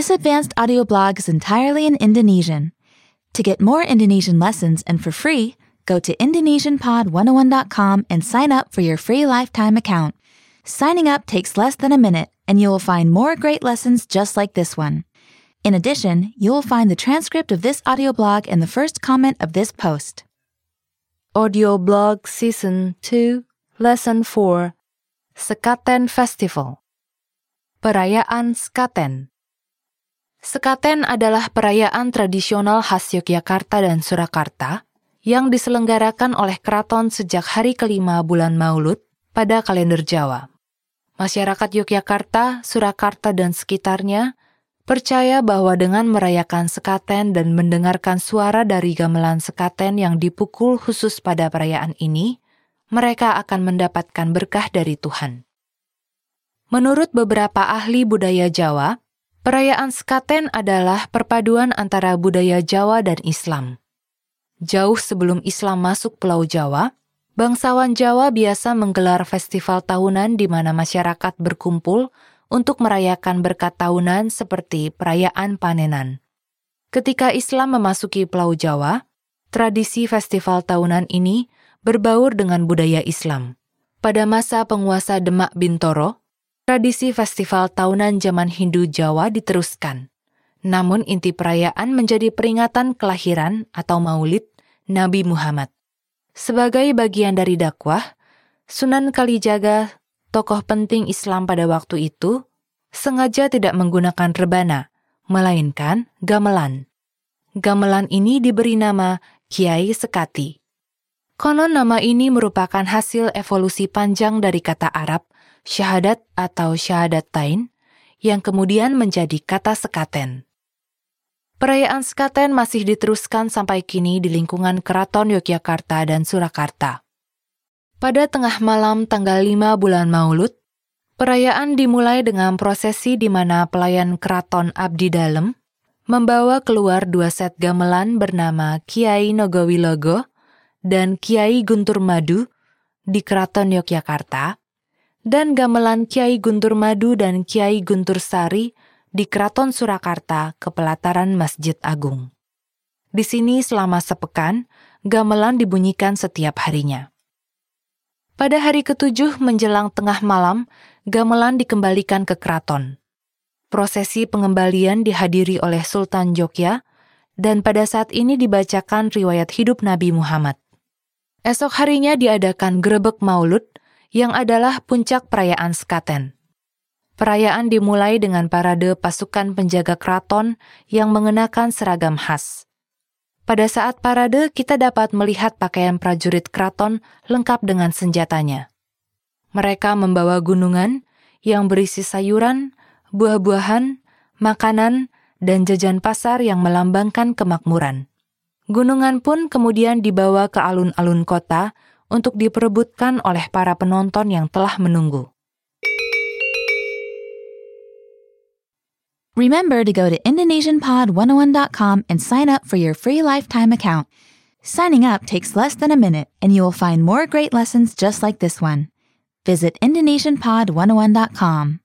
This advanced audio blog is entirely in Indonesian. To get more Indonesian lessons and for free, go to IndonesianPod101.com and sign up for your free lifetime account. Signing up takes less than a minute, and you will find more great lessons just like this one. In addition, you will find the transcript of this audio blog in the first comment of this post. Audio Blog Season 2 Lesson 4 Sekaten Festival Perayaan Sekaten Sekaten adalah perayaan tradisional khas Yogyakarta dan Surakarta yang diselenggarakan oleh keraton sejak hari kelima bulan Maulud pada kalender Jawa. Masyarakat Yogyakarta, Surakarta, dan sekitarnya percaya bahwa dengan merayakan sekaten dan mendengarkan suara dari gamelan sekaten yang dipukul khusus pada perayaan ini, mereka akan mendapatkan berkah dari Tuhan. Menurut beberapa ahli budaya Jawa, perayaan sekaten adalah perpaduan antara budaya Jawa dan Islam. Jauh sebelum Islam masuk Pulau Jawa, bangsawan Jawa biasa menggelar festival tahunan di mana masyarakat berkumpul untuk merayakan berkat tahunan seperti perayaan panenan. Ketika Islam memasuki Pulau Jawa, tradisi festival tahunan ini berbaur dengan budaya Islam. Pada masa penguasa Demak Bintoro, tradisi festival tahunan zaman Hindu Jawa diteruskan. Namun inti perayaan menjadi peringatan kelahiran atau maulid Nabi Muhammad. Sebagai bagian dari dakwah, Sunan Kalijaga tokoh penting Islam pada waktu itu, sengaja tidak menggunakan rebana, melainkan gamelan. Gamelan ini diberi nama Kiai Sekati. Konon nama ini merupakan hasil evolusi panjang dari kata Arab syahadat atau syahadatain yang kemudian menjadi kata sekaten. Perayaan sekaten masih diteruskan sampai kini di lingkungan Keraton Yogyakarta dan Surakarta. Pada tengah malam tanggal 5 bulan Maulud, perayaan dimulai dengan prosesi di mana pelayan keraton Abdi Dalem membawa keluar dua set gamelan bernama Kiai Nogowilogo dan Kiai Guntur Madu di Keraton Yogyakarta, dan gamelan Kiai Guntur Madu dan Kiai Guntur Sari di Keraton Surakarta ke pelataran Masjid Agung. Di sini selama sepekan, gamelan dibunyikan setiap harinya. Pada hari ketujuh menjelang tengah malam, gamelan dikembalikan ke keraton. Prosesi pengembalian dihadiri oleh Sultan Jogja, dan pada saat ini dibacakan riwayat hidup Nabi Muhammad. Esok harinya diadakan grebek maulud, yang adalah puncak perayaan sekaten. Perayaan dimulai dengan parade pasukan penjaga keraton yang mengenakan seragam khas. Pada saat parade, kita dapat melihat pakaian prajurit keraton lengkap dengan senjatanya. Mereka membawa gunungan yang berisi sayuran, buah-buahan, makanan, dan jajan pasar yang melambangkan kemakmuran. Gunungan pun kemudian dibawa ke alun-alun kota untuk diperebutkan oleh para penonton yang telah menunggu. Remember to go to IndonesianPod101.com and sign up for your free lifetime account. Signing up takes less than a minute, and you will find more great lessons just like this one. Visit IndonesianPod101.com.